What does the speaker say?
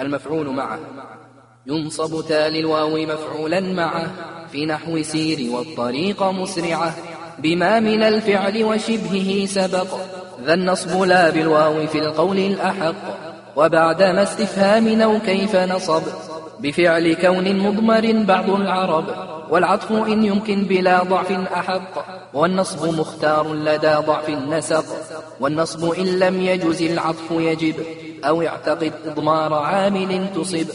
المفعول معه. ينصب تالي الواو مفعولا معه في نحو سير والطريق مسرعة بما من الفعل وشبهه سبق. ذا النصب لا بالواو في القول الأحق. وبعدما استفهام أو كيف نصب. بفعل كون مضمر بعض العرب والعطف إن يمكن بلا ضعف أحق والنصب مختار لدى ضعف النسق والنصب إن لم يجز العطف يجب أو اعتقد إضمار عامل تصب.